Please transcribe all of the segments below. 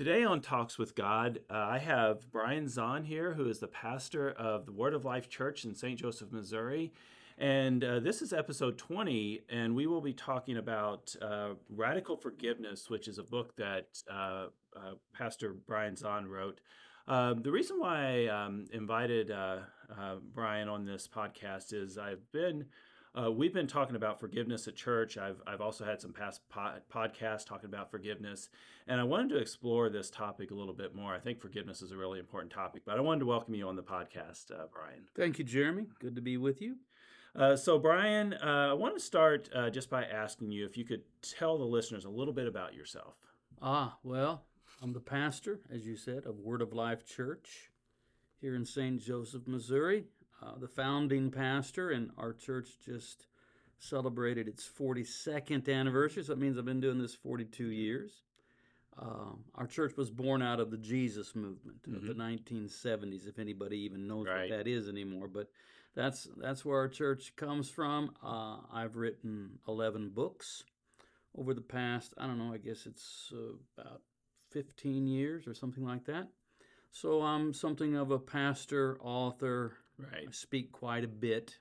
Today on Talks with God, uh, I have Brian Zahnd here, who is the pastor of the Word of Life Church in St. Joseph, Missouri. And uh, this is episode 20, and we will be talking about uh, Radical Forgiveness, which is a book that uh, uh, Pastor Brian Zahnd wrote. Um, the reason why I um, invited uh, Brian on this podcast is I've been uh, we've been talking about forgiveness at church. I've, I've also had some past podcasts talking about forgiveness, and I wanted to explore this topic a little bit more. I think forgiveness is a really important topic, but I wanted to welcome you on the podcast, uh, Brian. Thank you, Jeremy. Good to be with you. Uh, so, Brian, uh, I want to start uh, just by asking you if you could tell the listeners a little bit about yourself. Ah, well, I'm the pastor, as you said, of Word of Life Church here in St. Joseph, Missouri uh, the founding pastor, and our church just celebrated its 42nd anniversary. So that means I've been doing this 42 years. Uh, our church was born out of the Jesus movement mm-hmm. of the 1970s, if anybody even knows right. what that is anymore. But that's that's where our church comes from. Uh, I've written 11 books over the past, I don't know, I guess it's uh, about 15 years or something like that. So I'm something of a pastor, author, Right. I speak quite a bit,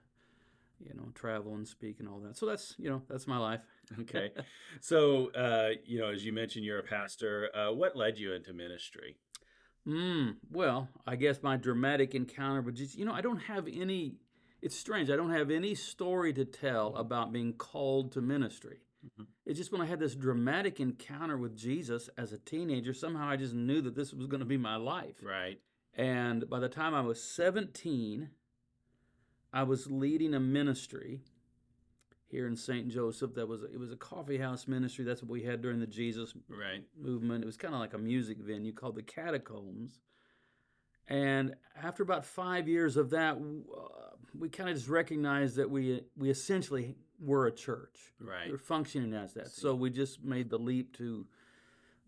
you know, travel and speak and all that. So that's, you know, that's my life. okay. So, uh, you know, as you mentioned, you're a pastor. Uh, what led you into ministry? Mm, well, I guess my dramatic encounter with Jesus, you know, I don't have any, it's strange. I don't have any story to tell about being called to ministry. Mm-hmm. It's just when I had this dramatic encounter with Jesus as a teenager, somehow I just knew that this was going to be my life. Right. And by the time I was 17, I was leading a ministry here in St. Joseph. That was it was a coffee house ministry. That's what we had during the Jesus right. movement. It was kind of like a music venue called the Catacombs. And after about five years of that, uh, we kind of just recognized that we we essentially were a church. Right. We were functioning as that. So we just made the leap to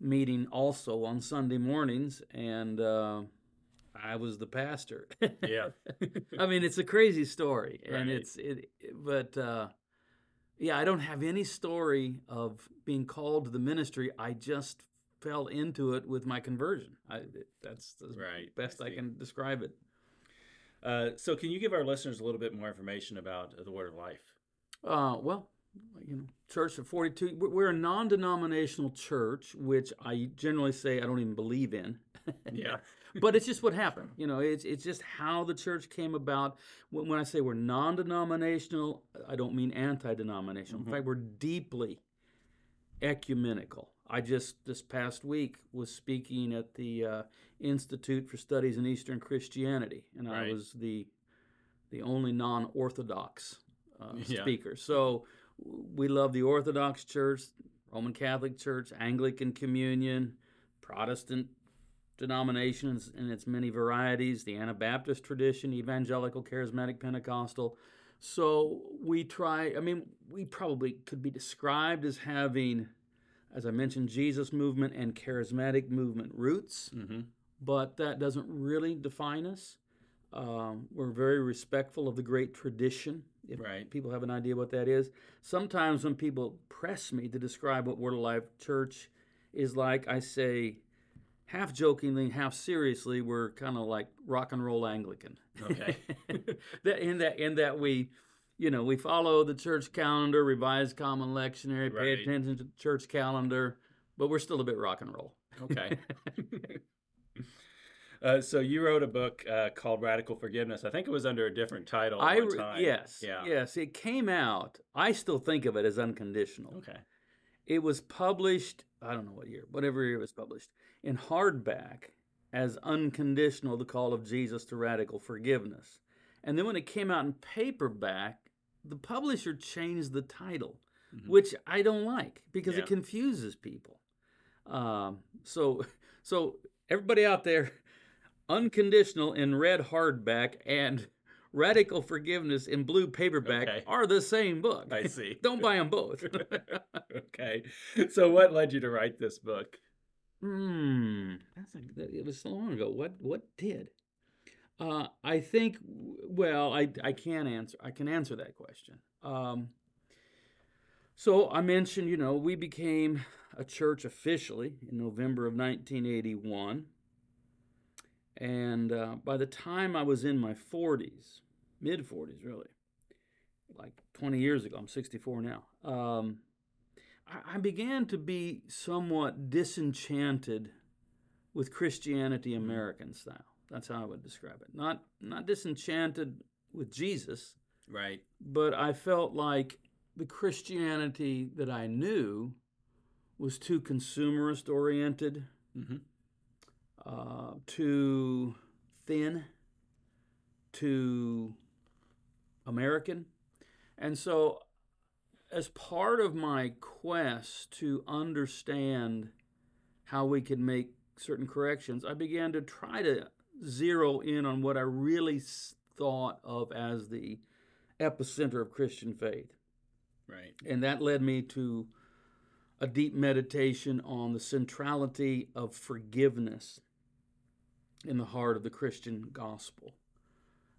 meeting also on Sunday mornings and. Uh, I was the pastor. yeah. I mean, it's a crazy story, right. and it's it, but uh, yeah, I don't have any story of being called to the ministry. I just fell into it with my conversion. I, that's the right. best I, I can describe it. Uh, so, can you give our listeners a little bit more information about the Word of Life? Uh, well, you know, church of 42. We're a non denominational church, which I generally say I don't even believe in. yeah. but it's just what happened. You know, it's, it's just how the church came about. When, when I say we're non denominational, I don't mean anti denominational. Mm-hmm. In fact, we're deeply ecumenical. I just this past week was speaking at the uh, Institute for Studies in Eastern Christianity, and right. I was the the only non-orthodox uh, yeah. speaker. So we love the Orthodox Church, Roman Catholic Church, Anglican Communion, Protestant denominations in its many varieties, the Anabaptist tradition, evangelical, charismatic, Pentecostal. So we try, I mean, we probably could be described as having, as I mentioned, Jesus movement and charismatic movement roots, mm-hmm. but that doesn't really define us. Um, we're very respectful of the great tradition. If right. people have an idea what that is. Sometimes when people press me to describe what Word of Life Church is like, I say, half jokingly, half seriously, we're kind of like rock and roll Anglican. Okay. that in that in that we, you know, we follow the church calendar, revised common lectionary, pay attention to the church calendar, but we're still a bit rock and roll. Okay. Uh, so you wrote a book uh, called Radical Forgiveness. I think it was under a different title. I yes, yeah. yes. It came out. I still think of it as unconditional. Okay. It was published. I don't know what year, whatever year it was published in hardback as unconditional. The call of Jesus to radical forgiveness. And then when it came out in paperback, the publisher changed the title, mm-hmm. which I don't like because yeah. it confuses people. Um, so, so everybody out there Unconditional in red hardback and Radical Forgiveness in blue paperback okay. are the same book. I see. Don't buy them both. okay. So, what led you to write this book? Hmm. That's a, it was so long ago. What What did? Uh, I think. Well, I I can answer. I can answer that question. Um, So I mentioned, you know, we became a church officially in November of 1981. And uh, by the time I was in my 40s, mid 40s really, like 20 years ago, I'm 64 now, um, I, began to be somewhat disenchanted with Christianity American style. That's how I would describe it. Not not disenchanted with Jesus, Right. but I felt like the Christianity that I knew was too consumerist oriented, Mm-hmm. uh, too thin, too American. And so, as part of my quest to understand how we could make certain corrections, I began to try to zero in on what I really thought of as the epicenter of Christian faith. Right. And that led me to a deep meditation on the centrality of forgiveness in the heart of the Christian gospel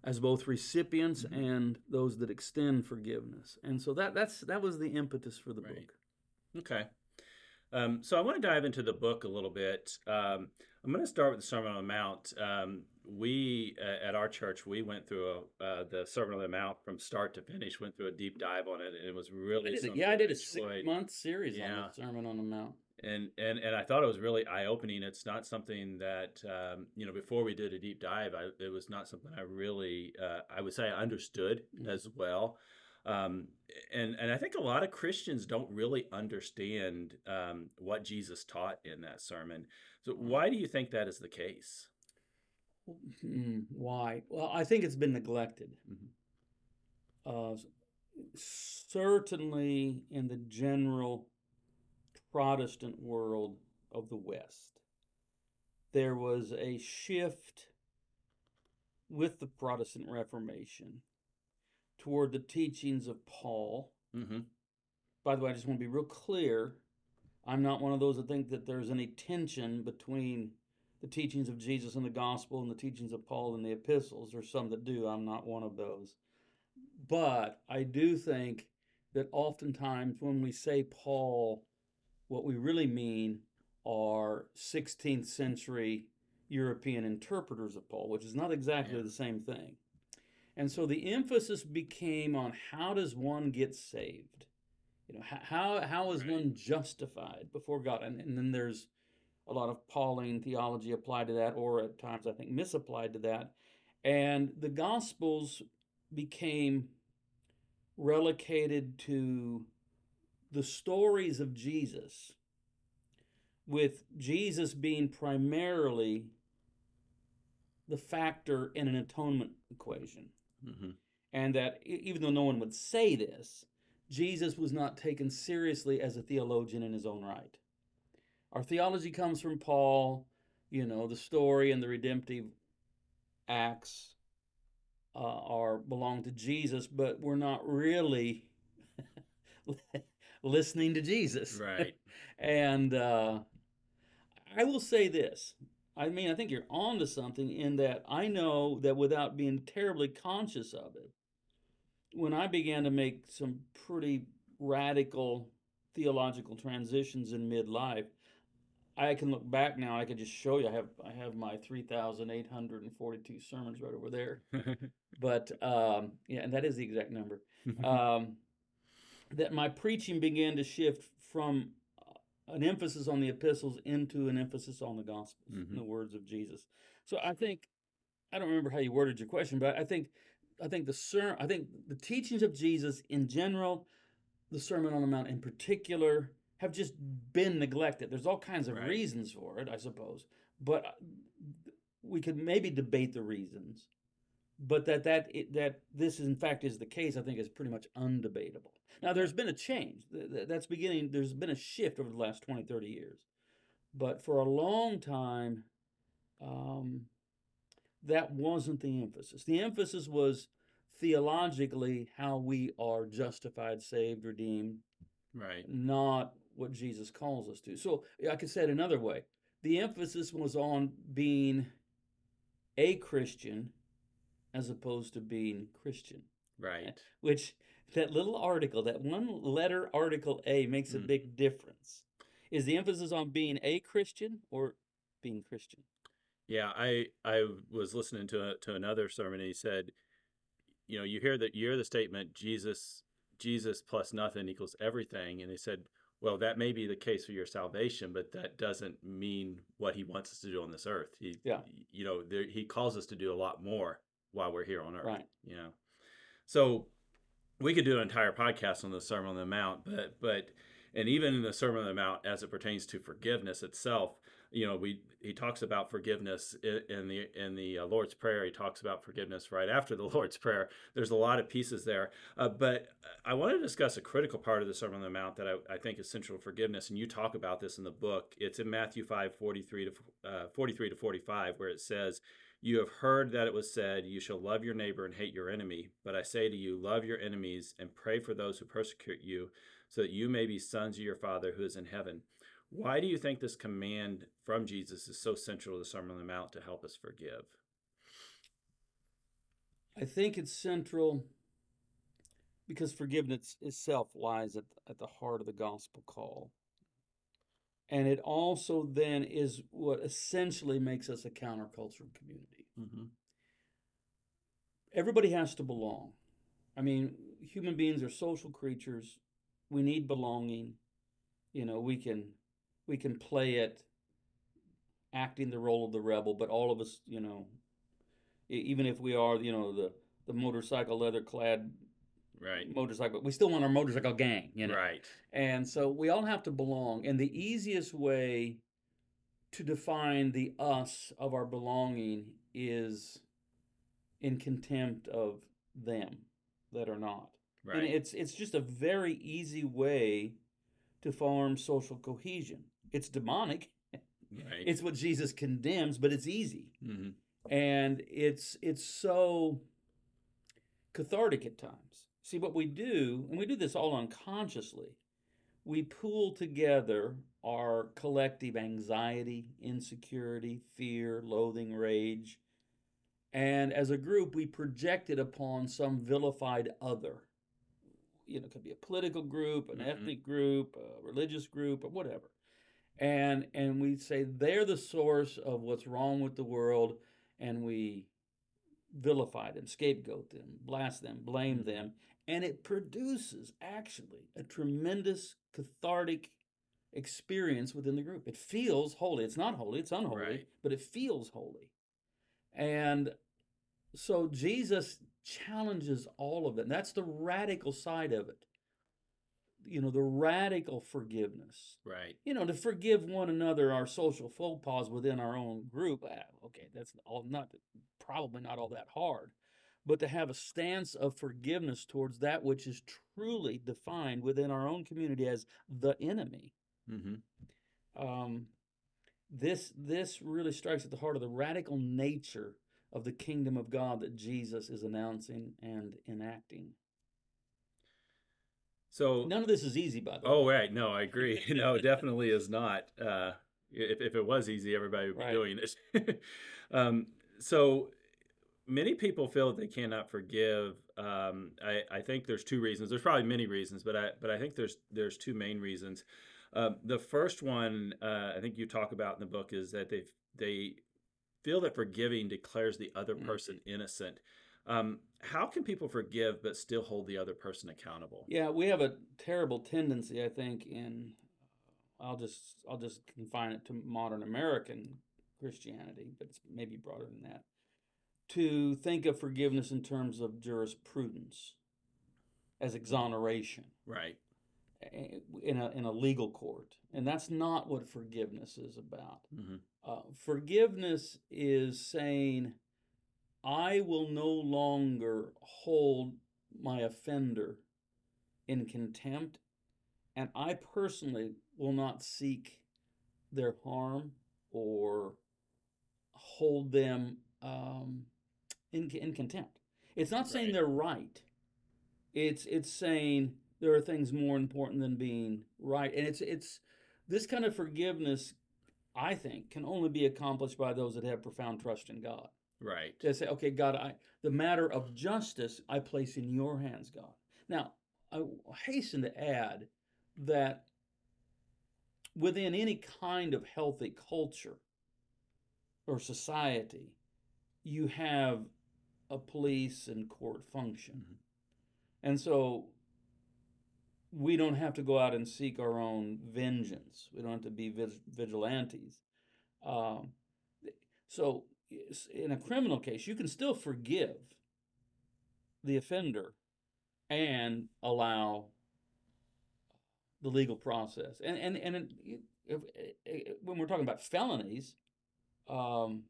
as both recipients and those that extend forgiveness. And so that that's that was the impetus for the Right. book. Okay. Um, so I want to dive into the book a little bit. Um, I'm going to start with the Sermon on the Mount. Um, we uh, at our church we went through a, uh, the Sermon on the Mount from start to finish. Went through a deep dive on it, and it was really something yeah, I did a six month series Yeah. on the Sermon on the Mount. And and and I thought it was really eye opening. It's not something that um, you know before we did a deep dive, I, it was not something I really uh, I would say I understood Mhm. as well. Um, and and I think a lot of Christians don't really understand um, what Jesus taught in that sermon. So why do you think that is the case? Hmm, why? Well, I think it's been neglected. Mhm. Uh, certainly in the general Protestant world of the West, there was a shift with the Protestant Reformation toward the teachings of Paul. Mm-hmm. By the way, I just want to be real clear. I'm not one of those that think that there's any tension between the teachings of Jesus in the gospel and the teachings of Paul in the epistles. There's some that do. I'm not one of those. But I do think that oftentimes when we say Paul, what we really mean are 16th century European interpreters of Paul, which is not exactly Yeah. the same thing. And so the emphasis became on how does one get saved? You know, how how is Right. one justified before God? And, and then there's a lot of Pauline theology applied to that, or at times I think misapplied to that. And the Gospels became relegated to the stories of Jesus, with Jesus being primarily the factor in an atonement equation. Mm-hmm. And that even though no one would say this, Jesus was not taken seriously as a theologian in his own right. Our theology comes from Paul, you know, the story and the redemptive acts uh, are belong to Jesus, but we're not really listening to Jesus. Right. And uh, I will say this. I mean, I think you're on to something in that I know that without being terribly conscious of it, when I began to make some pretty radical theological transitions in midlife, I can look back now. I can just show you. I have I have my three thousand eight hundred and forty two sermons right over there. But um, yeah, and that is the exact number um, that my preaching began to shift from uh, an emphasis on the epistles into an emphasis on the gospels, in Mhm. the words of Jesus. So I think I don't remember how you worded your question, but I think I think the ser- I think the teachings of Jesus in general, the Sermon on the Mount in particular, have just been neglected. There's all kinds of Right. reasons for it, I suppose, but uh, we could maybe debate the reasons but that that that this in fact is the case, I think is pretty much undebatable. Now there's been a change. Th- th- That's beginning. There's been a shift over the last 20, 30 years, but for a long time, um, that wasn't the emphasis. The emphasis was theologically how we are justified, saved, redeemed, right. not what Jesus calls us to. So I could say it another way. The emphasis was on being a Christian as opposed to being Christian, Right. which that little article, that one letter article A makes a Mm. big difference. Is the emphasis on being a Christian or being Christian? Yeah, I I was listening to a, to another sermon and he said, you know, you hear that you hear the statement Jesus Jesus plus nothing equals everything, and he said, well, that may be the case for your salvation, but that doesn't mean what he wants us to do on this earth. He, Yeah. you know, there, he calls us to do a lot more while we're here on earth. Right. You know, so we could do an entire podcast on the Sermon on the Mount, but but and even in the Sermon on the Mount, as it pertains to forgiveness itself, you know, we he talks about forgiveness in the in the uh, Lord's Prayer. He talks about forgiveness right after the Lord's Prayer. There's a lot of pieces there, uh, but I want to discuss a critical part of the Sermon on the Mount that I, I think is central to forgiveness, and you talk about this in the book. It's in Matthew 5, 43 to uh, 43 to 45, where it says. You have heard that it was said, You shall love your neighbor and hate your enemy. But I say to you, love your enemies and pray for those who persecute you, so that you may be sons of your Father who is in heaven. Why do you think this command from Jesus is so central to the Sermon on the Mount to help us forgive? I think it's central because forgiveness itself lies at, at the heart of the gospel call. And it also then is what essentially makes us a countercultural community. Mm-hmm. Everybody has to belong. I mean, human beings are social creatures. We need belonging. You know, we can we can play it acting the role of the rebel, but all of us, you know, even if we are, you know, the the motorcycle leather clad Right. motorcycle, we still want our motorcycle gang, you know. Right. And so we all have to belong. And the easiest way to define the us of our belonging is in contempt of them that are not. Right. And it's it's just a very easy way to form social cohesion. It's demonic. right. It's what Jesus condemns, but it's easy. hmm And it's it's so cathartic at times. See what we do, and we do this all unconsciously. We pool together our collective anxiety, insecurity, fear, loathing, rage, and as a group, we project it upon some vilified other. You know, it could be a political group, an Mhm. ethnic group, a religious group, or whatever. And and we say they're the source of what's wrong with the world, and we vilify them, scapegoat them, blast them, blame Mhm. them, and it produces actually a tremendous cathartic experience within the group. It feels holy. It's not holy, it's unholy, Right. but it feels holy. And so Jesus challenges all of it. And that's the radical side of it. You know, the radical forgiveness. Right. You know, to forgive one another our social faux pas within our own group. ah, okay, that's all not probably not all that hard. But to have a stance of forgiveness towards that which is truly defined within our own community as the enemy hmm um, this this really strikes at the heart of the radical nature of the kingdom of God that Jesus is announcing and enacting. So. None of this is easy, by the way. Oh, right. No, I agree. No, it definitely is not. Uh, if, if it was easy, everybody would be Right. doing it. um, so many people feel that they cannot forgive. Um, I, I think there's two reasons. There's probably many reasons, but I but I think there's there's two main reasons. Um, the first one uh, I think you talk about in the book is that they they feel that forgiving declares the other Mhm. person innocent. Um, how can people forgive but still hold the other person accountable? Yeah, we have a terrible tendency, I think, in I'll just I'll just confine it to modern American Christianity, but it's maybe broader than that. To think of forgiveness in terms of jurisprudence as exoneration. Right. in a in a legal court, and that's not what forgiveness is about. hmm Uh, forgiveness is saying, I will no longer hold my offender in contempt, and I personally will not seek their harm or hold them um, in, in contempt. It's not saying they're right. It's it's saying there are things more important than being right, and it's it's this kind of forgiveness I think, can only be accomplished by those that have profound trust in God. Right. To say, okay, God, I the matter of justice I place in your hands, God. Now, I hasten to add that within any kind of healthy culture or society, you have a police and court function. Mhm. And so we don't have to go out and seek our own vengeance. We don't have to be vigilantes. Um, so, in a criminal case, you can still forgive the offender and allow the legal process. And and and it, if, if, when we're talking about felonies, um,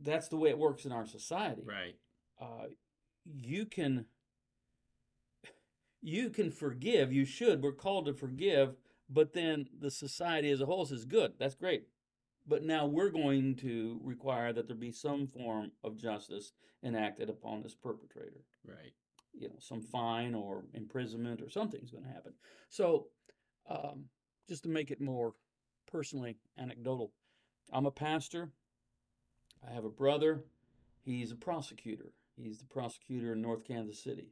that's the way it works in our society. Right. Uh, you can you can forgive. You should. We're called to forgive. But then the society as a whole says, "Good, that's great." But now we're going to require that there be some form of justice enacted upon this perpetrator Right. you know some fine or imprisonment or something's going to happen so um, just to make it more personally anecdotal i'm a pastor i have a brother he's a prosecutor he's the prosecutor in north kansas city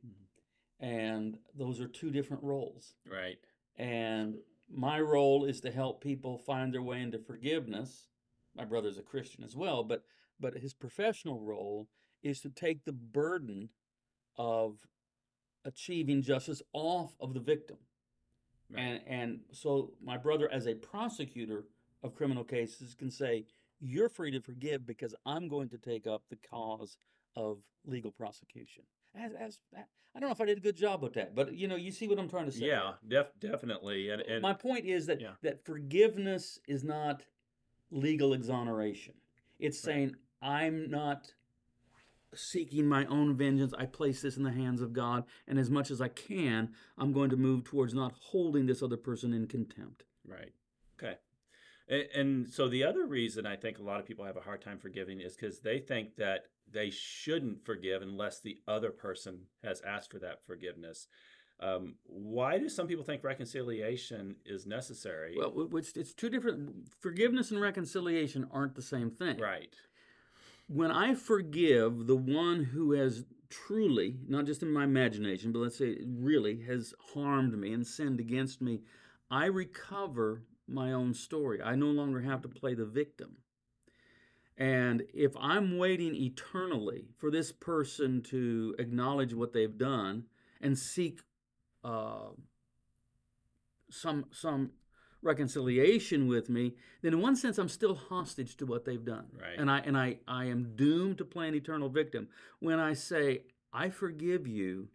and those are two different roles Right. and my role is to help people find their way into forgiveness my brother's a christian as well but but his professional role is to take the burden of achieving justice off of the victim Right. and and so my brother as a prosecutor of criminal cases can say you're free to forgive because i'm going to take up the cause of legal prosecution as, as i don't know if i did a good job with that but you know you see what i'm trying to say yeah. Def- definitely. And and my point is that Yeah. that forgiveness is not legal exoneration. It's Right. saying I'm not seeking my own vengeance. I place this in the hands of God, and as much as I can, I'm going to move towards not holding this other person in contempt. Right. Okay. And, and so the other reason I think a lot of people have a hard time forgiving is because they think that they shouldn't forgive unless the other person has asked for that forgiveness. Um, why do some people think reconciliation is necessary? Well, which it's two different. Forgiveness and reconciliation aren't the same thing. right. when I forgive the one who has truly, not just in my imagination, but let's say really has harmed me and sinned against me, I recover my own story. I no longer have to play the victim. And if I'm waiting eternally for this person to acknowledge what they've done and seek uh, some some reconciliation with me, then in one sense I'm still hostage to what they've done. Right. And I and I, I am doomed to play an eternal victim. When I say I forgive you,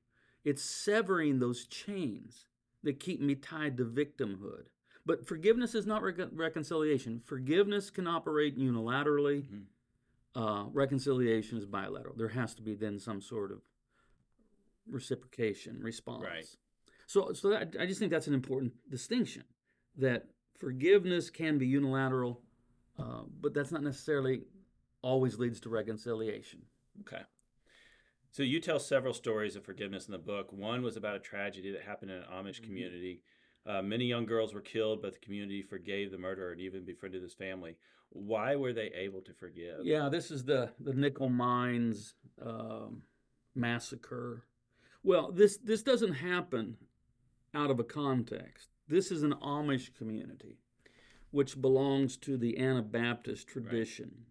it's severing those chains that keep me tied to victimhood. But forgiveness is not recon reconciliation. Forgiveness can operate unilaterally. Mhm. Uh, reconciliation is bilateral. There has to be then some sort of reciprocation response. Right. So, so that, I just think that's an important distinction. That forgiveness can be unilateral, uh, but that's not necessarily always leads to reconciliation. Okay. So you tell several stories of forgiveness in the book. One was about a tragedy that happened in an Amish Mhm. community. Uh, many young girls were killed, but the community forgave the murderer and even befriended his family. Why were they able to forgive? Yeah, this is the the nickel mines um, massacre. Well, this this doesn't happen out of a context. This is an Amish community, which belongs to the Anabaptist tradition,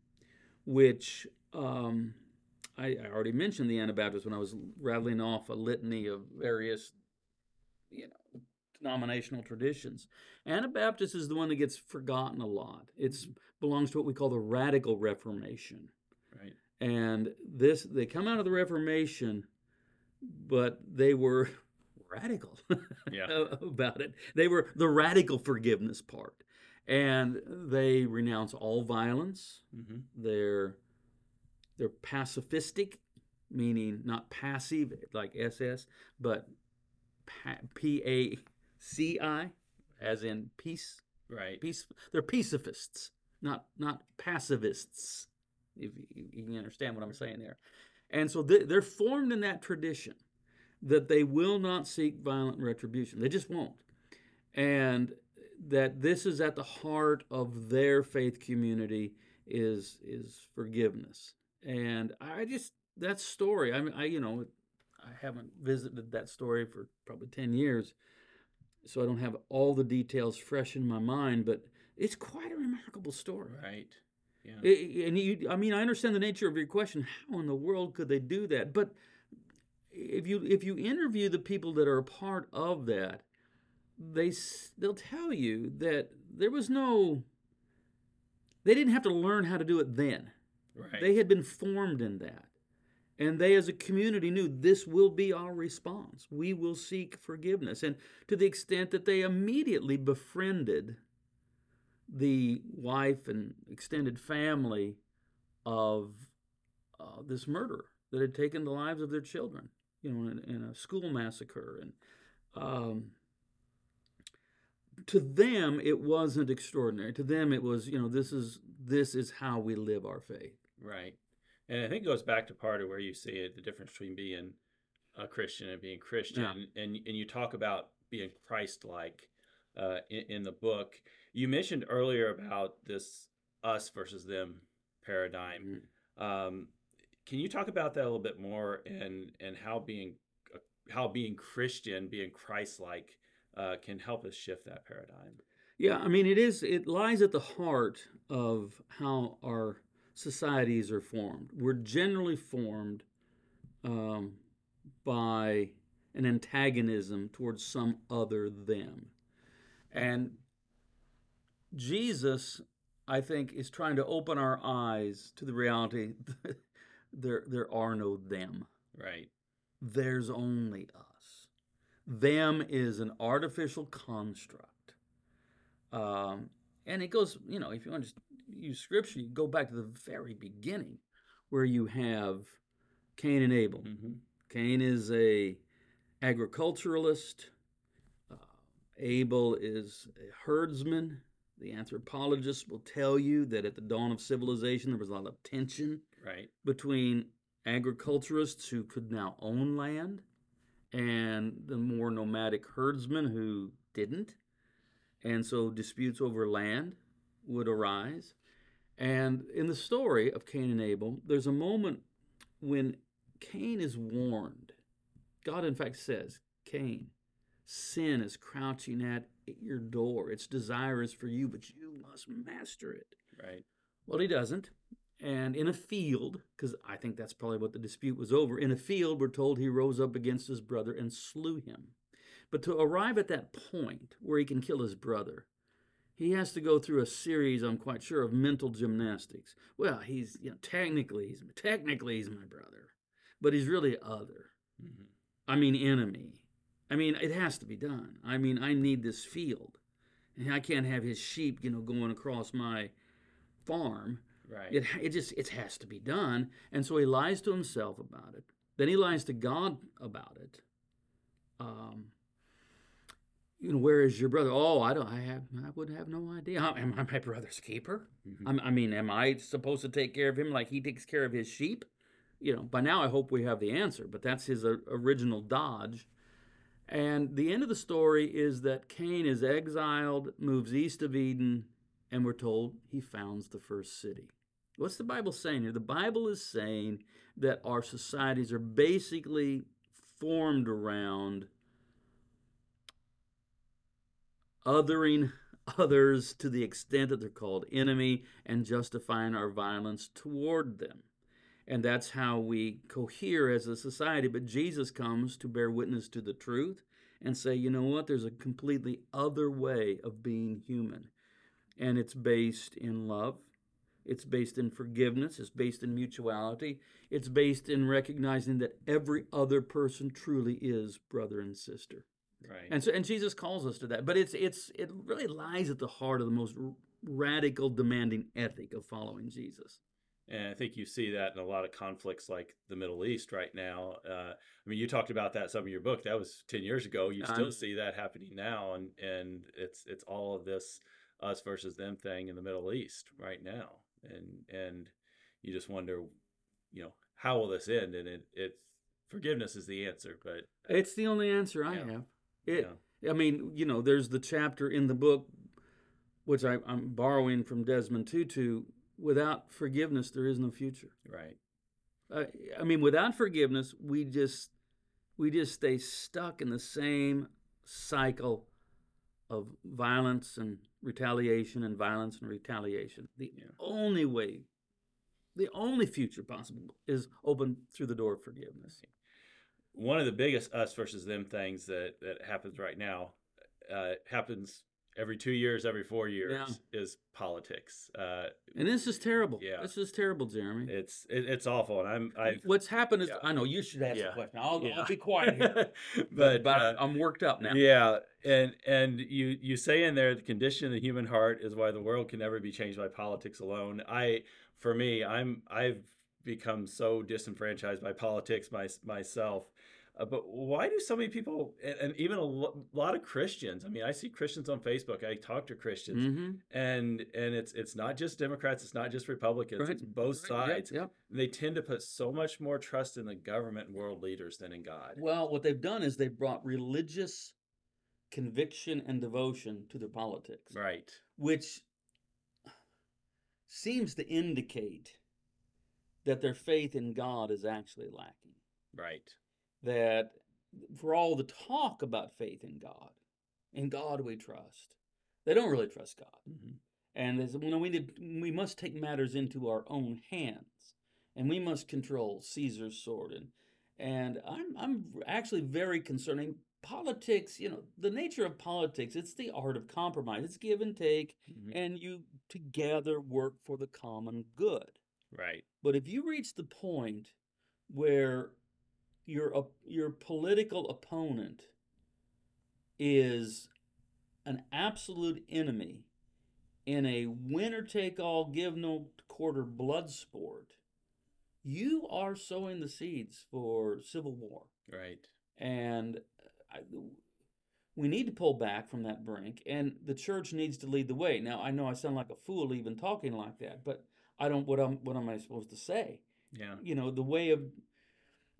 which um, I, I already mentioned the Anabaptists when I was rattling off a litany of various, you know, denominational traditions. Anabaptist is the one that gets forgotten a lot. It belongs to what we call the radical Reformation Right. and this they come out of the reformation but they were radical Yeah. about it they were the radical forgiveness part and they renounce all violence hmm they're they're pacifistic meaning not passive like ss but pa- p-a-c-i as in peace Right. peace they're pacifists not not pacifists if you, you can understand what i'm saying there. And so they, they're formed in that tradition that they will not seek violent retribution. They just won't. And that this is at the heart of their faith community is is forgiveness. And i just that story i mean i you know I haven't visited that story for probably 10 years, so I don't have all the details fresh in my mind, but it's quite a remarkable story. Right. Yeah. And you, I mean, I understand the nature of your question. How in the world could they do that? But if you if you interview the people that are a part of that, they they'll tell you that there was no. They didn't have to learn how to do it then. right. They had been formed in that. And they, as a community, knew this will be our response. We will seek forgiveness. And to the extent that they immediately befriended the wife and extended family of uh, this murderer that had taken the lives of their children, you know, in, in a school massacre. And um, to them, it wasn't extraordinary. To them, it was, you know, this is this is how we live our faith. Right. And I think it goes back to part of where you see it, the difference between being a Christian and being Christian. And and you talk about being Christ like uh, in, in the book. You mentioned earlier about this us versus them paradigm. Um, can you talk about that a little bit more and and how being how being Christian, being Christ like, uh, can help us shift that paradigm? Yeah, I mean, it is. It lies at the heart of how our societies are formed. We're generally formed um, by an antagonism towards some other them, and Jesus, I think, is trying to open our eyes to the reality that there there are no them. Right. There's only us. Them is an artificial construct. Um, and it goes, you know, if you want to use scripture, you go back to the very beginning where you have Cain and Abel. hmm Cain is a agriculturalist. Uh, Abel is a herdsman. The anthropologists will tell you that at the dawn of civilization, there was a lot of tension Right. between agriculturists who could now own land and the more nomadic herdsmen who didn't. And so disputes over land would arise. And in the story of Cain and Abel, there's a moment when Cain is warned. God, in fact, says, Cain, sin is crouching at your door. Its desire is for you, but you must master it. Right. Well, he doesn't. And in a field, because I think that's probably what the dispute was over, in a field, we're told he rose up against his brother and slew him. But to arrive at that point where he can kill his brother, he has to go through a series, I'm quite sure, of mental gymnastics. Well, he's, you know, technically, he's, technically he's my brother, but he's really other. hmm I mean, enemy. I mean, it has to be done. I mean, I need this field. And I can't have his sheep, you know, going across my farm. Right. It, it just it has to be done. And so he lies to himself about it. Then he lies to God about it. Um, you know, where is your brother? Oh, I don't. I have. I would have no idea. Am I my brother's keeper? Mhm. I'm- I mean, am I supposed to take care of him like he takes care of his sheep? You know, by now I hope we have the answer, but that's his uh, original dodge. And the end of the story is that Cain is exiled, moves east of Eden, and we're told he founds the first city. What's the Bible saying here? The Bible is saying that our societies are basically formed around othering others to the extent that they're called enemy and justifying our violence toward them. And that's how we cohere as a society. But Jesus comes to bear witness to the truth and say, you know what? There's a completely other way of being human. And it's based in love, it's based in forgiveness, it's based in mutuality, it's based in recognizing that every other person truly is brother and sister. Right. And so, and Jesus calls us to that. But it's it's it really lies at the heart of the most radical, demanding ethic of following Jesus. And I think you see that in a lot of conflicts like the Middle East right now. Uh, I mean, you talked about that some of your book. That was ten years ago. You still see that happening now, and and it's it's all of this us versus them thing in the Middle East right now, and and you just wonder, you know, how will this end? And it it forgiveness is the answer, but It's the only answer I Yeah. have. It, yeah, I mean, you know, there's the chapter in the book, which I, I'm borrowing from Desmond Tutu. Without forgiveness, there is no future. right, Uh, I mean, without forgiveness, we just we just stay stuck in the same cycle of violence and retaliation and violence and retaliation. The Yeah. only way, the only future possible is open through the door of forgiveness. One of the biggest us versus them things that that happens right now uh, happens every two years, every four years is politics. Uh, And this is terrible. Yeah. This is terrible, Jeremy. it's it, it's awful, and I'm I What's happened is, yeah. I know you should ask Yeah. the question. I'll, Yeah. I'll be quiet here. but, but uh, I'm worked up now. Yeah, and and you you say in there the condition of the human heart is why the world can never be changed by politics alone. I for me, I'm I've become so disenfranchised by politics my, myself. Uh, but why do so many people and, and even a lo- lot of Christians? I mean, I see Christians on Facebook. I talk to Christians, Mm-hmm. and and it's it's not just Democrats, it's not just Republicans, Right, it's both Right, sides. Yep, yep. They tend to put so much more trust in the government and world leaders than in God. Well, what they've done is they've brought religious conviction and devotion to their politics, Right. which seems to indicate that their faith in God is actually lacking. Right. That for all the talk about faith in God, in God we trust, they don't really trust God. Mhm. And they said, well, no, we, need, we must take matters into our own hands, and we must control Caesar's sword. And, and I'm, I'm actually very concerning politics. You know, the nature of politics, it's the art of compromise. It's give and take, Mhm. and you together work for the common good. Right. But if you reach the point where your your political opponent is an absolute enemy in a winner take all, give no quarter blood sport, you are sowing the seeds for civil war. Right. And uh, I, we need to pull back from that brink, and the church needs to lead the way. Now, I know I sound like a fool even talking like that, but I don't. What i'm what am I supposed to say? Yeah. you know the way of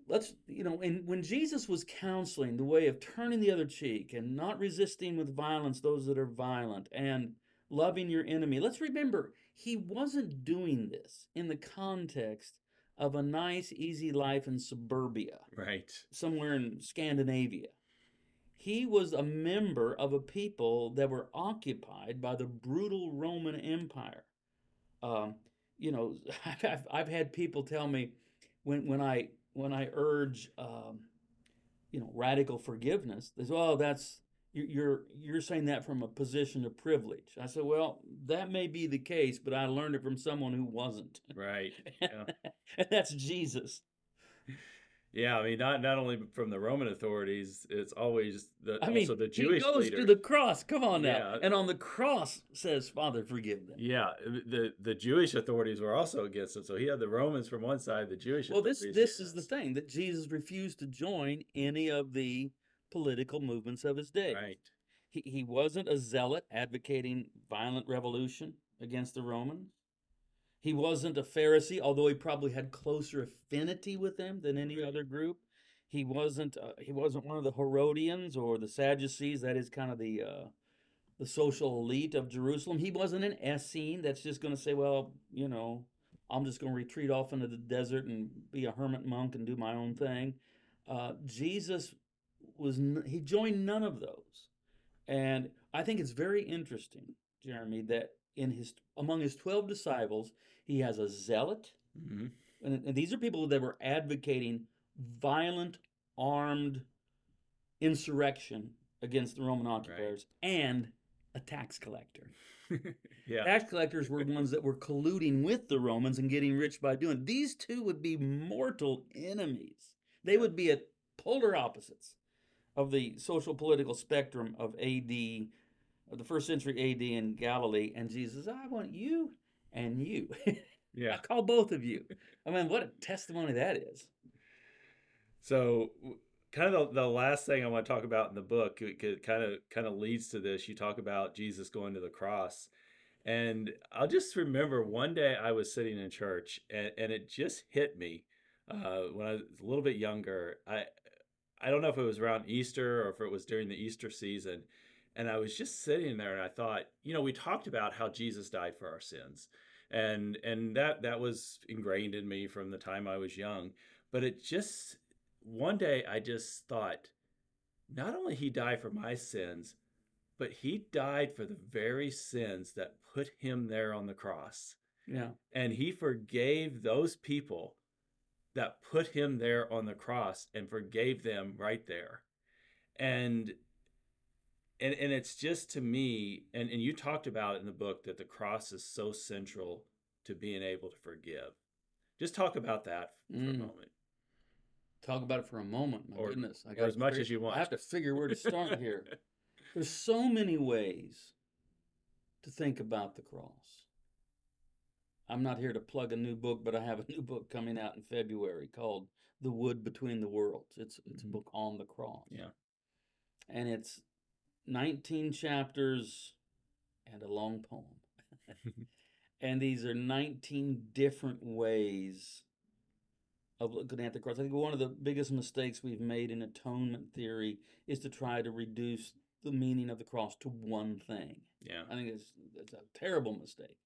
let's you know and when jesus was counseling the way of turning the other cheek and not resisting with violence those that are violent and loving your enemy let's remember he wasn't doing this in the context of a nice easy life in suburbia. Right. somewhere in scandinavia. He was a member of a people that were occupied by the brutal roman empire. Um, you know, I've, I've, I've had people tell me when when I when I urge, um, you know, radical forgiveness, they say, "Oh, that's you- you're you're saying that from a position of privilege." I said, "Well, that may be the case, but I learned it from someone who wasn't, Right. Yeah. and that's Jesus." Yeah, I mean, not not only from the Roman authorities, it's always the I mean, also the Jewish. he goes leader. to the cross. Come on now, Yeah. and on the cross says, "Father, forgive them." yeah, the the Jewish authorities were also against it. So he had the Romans from one side, the Jewish. Well, this this is the thing that Jesus refused to join any of the political movements of his day. Right. He, he wasn't a zealot advocating violent revolution against the Romans. He wasn't a Pharisee, although he probably had closer affinity with them than any other group. He wasn't uh, he wasn't one of the Herodians or the Sadducees. That is kind of the uh, the social elite of Jerusalem. He wasn't an Essene that's just going to say, well, you know, I'm just going to retreat off into the desert and be a hermit monk and do my own thing. Uh, Jesus was n- he joined none of those. And I think it's very interesting, Jeremy, that in his among his 12 disciples, he has a zealot, hmm and, and these are people that were advocating violent armed insurrection against the Roman occupiers and a tax collector. yeah. Tax collectors were ones that were colluding with the Romans and getting rich by doing. These two would be mortal enemies. They would be at polar opposites of the social political spectrum of AD, of the first century AD in Galilee. And Jesus, I want you and you. I Yeah. call both of you. I mean, what a testimony that is. So, kind of the, the last thing I want to talk about in the book, it kind of kind of leads to this. You talk about Jesus going to the cross, and I'll just remember one day I was sitting in church, and, and it just hit me uh, when I was a little bit younger. I I don't know if it was around Easter or if it was during the Easter season, and I was just sitting there, and I thought, you know, we talked about how Jesus died for our sins, and and that that was ingrained in me from the time I was young, but it just one day I just thought, not only he died for my sins, but he died for the very sins that put him there on the cross. Yeah. And he forgave those people that put him there on the cross and forgave them right there. And and and it's just to me, and, and you talked about it in the book that the cross is so central to being able to forgive. Just talk about that for Mm. a moment. Talk about it for a moment. My Or- goodness. I or gotta as much figure- as you want. I have to figure where to start here. There's so many ways to think about the cross. I'm not here to plug a new book, but I have a new book coming out in February called The Wood Between the Worlds. It's it's Mhm. a book on the cross. Yeah. And it's 19 chapters and a long poem. and these are 19 different ways of looking at the cross. I think one of the biggest mistakes we've made in atonement theory is to try to reduce the meaning of the cross to one thing. Yeah. I think it's, it's a terrible mistake.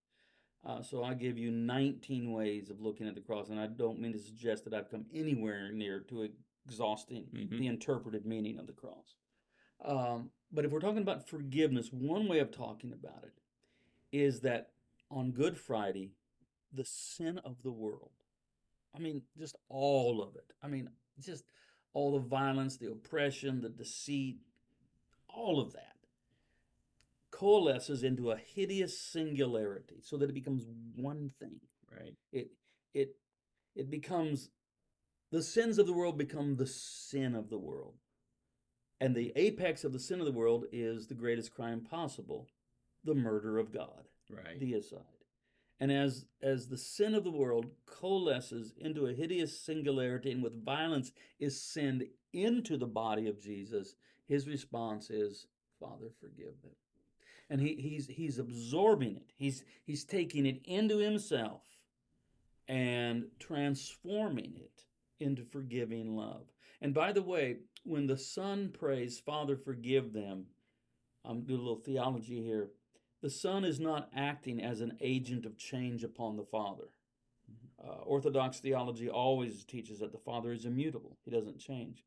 Uh, so I give you 19 ways of looking at the cross, and I don't mean to suggest that I've come anywhere near to exhausting Mhm. the interpreted meaning of the cross. Um, but if we're talking about forgiveness, one way of talking about it is that on Good Friday, the sin of the world, I mean, just all of it. I mean, just all the violence, the oppression, the deceit, all of that coalesces into a hideous singularity so that it becomes one thing. Right. It it it becomes the sins of the world become the sin of the world. And the apex of the sin of the world is the greatest crime possible, the murder of God Right. deicide. And as as the sin of the world coalesces into a hideous singularity and with violence is sent into the body of Jesus, his response is, Father, forgive them. And he, he's he's absorbing it. He's he's taking it into himself and transforming it into forgiving love. And by the way, when the Son prays, Father, forgive them, I'm doing a little theology here the Son is not acting as an agent of change upon the Father. Uh, Orthodox theology always teaches that the Father is immutable, He doesn't change.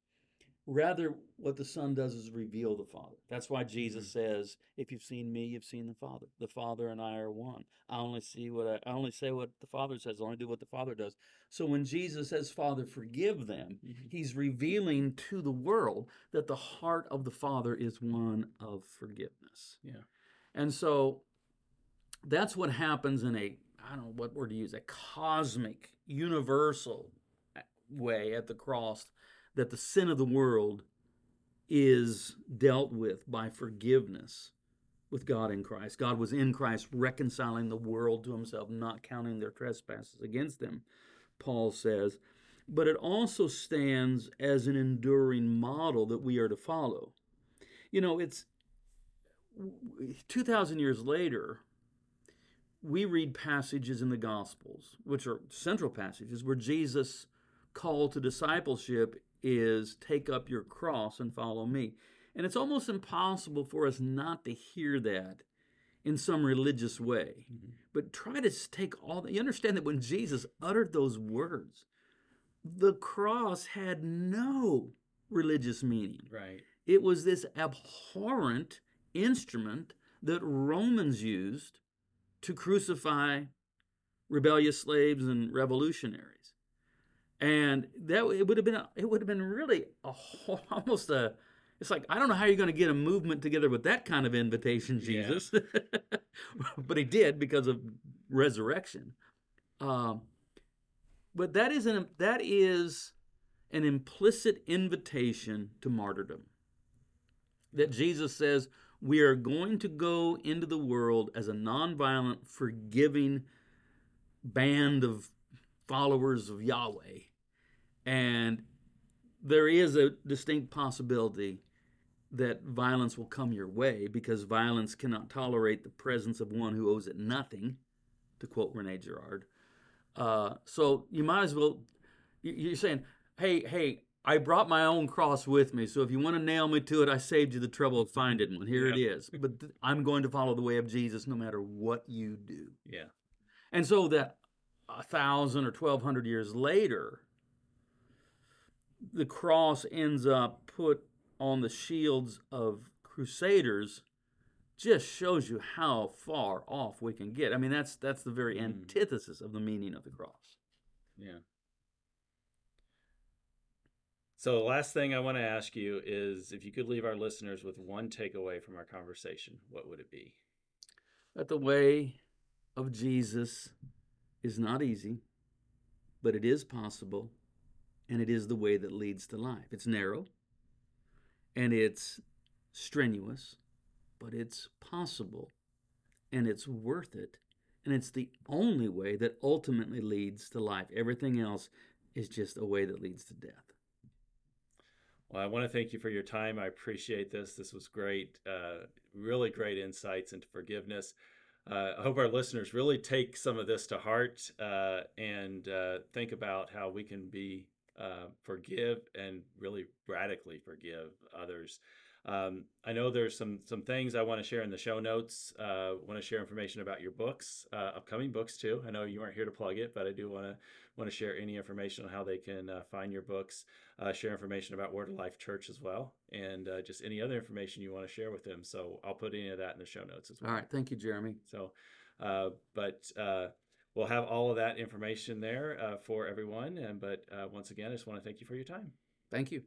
Rather, what the Son does is reveal the Father. That's why Jesus says, "If you've seen me, you've seen the Father. The Father and I are one. I only see what I, I only say what the Father says. I only do what the Father does." So when Jesus says, "Father, forgive them," Mhm. He's revealing to the world that the heart of the Father is one of forgiveness. Yeah. And so that's what happens in a, I don't know what word to use, a cosmic, universal uh, way at the cross, that the sin of the world is dealt with by forgiveness with God in Christ. God was in Christ reconciling the world to himself, not counting their trespasses against them, Paul says. But it also stands as an enduring model that we are to follow. You know, it's 2,000 years later, we read passages in the Gospels, which are central passages, where Jesus' call to discipleship is take up your cross and follow me. And it's almost impossible for us not to hear that in some religious way. Mhm. But try to take all that. You understand that when Jesus uttered those words, the cross had no religious meaning. Right. It was this abhorrent instrument that Romans used to crucify rebellious slaves and revolutionaries. And that it would have been a, it would have been really a whole- almost a it's like I don't know how you're going to get a movement together with that kind of invitation, Yeah. Jesus. but he did because of resurrection. Um, but that is an that is an implicit invitation to martyrdom. That Jesus says we are going to go into the world as a nonviolent, forgiving band of followers of Yahweh. And there is a distinct possibility that violence will come your way because violence cannot tolerate the presence of one who owes it nothing, to quote Rene Girard. Uh, so you might as well, you- you're saying, hey, hey, I brought my own cross with me, so if you want to nail me to it, I saved you the trouble of finding one. Here it is. But th- I'm going to follow the way of Jesus no matter what you do. Yeah. And so that a thousand or twelve hundred years later, the cross ends up put on the shields of crusaders just shows you how far off we can get. I mean, that's that's the very Mm. antithesis of the meaning of the cross. Yeah. So the last thing I want to ask you is if you could leave our listeners with one takeaway from our conversation, what would it be? That the way of Jesus is not easy, but it is possible, and it is the way that leads to life. It's narrow and it's strenuous, but it's possible and it's worth it. And it's the only way that ultimately leads to life. Everything else is just a way that leads to death. Well, I want to thank you for your time. I appreciate this. This was great. Uh, really great insights into forgiveness. Uh, I hope our listeners really take some of this to heart uh, and uh, think about how we can be uh, forgive and really radically forgive others. Um, I know there's some some things I want to share in the show notes. Uh, want to share information about your books, uh, upcoming books too. I know you weren't here to plug it, but I do want to want to share any information on how they can uh, find your books. Uh, share information about Word of Life Church as well, and uh, just any other information you want to share with them. So I'll put any of that in the show notes as well. All right. Thank you, Jeremy. So, uh, but uh, we'll have all of that information there uh, for everyone. And but uh, once again, I just want to thank you for your time. Thank you.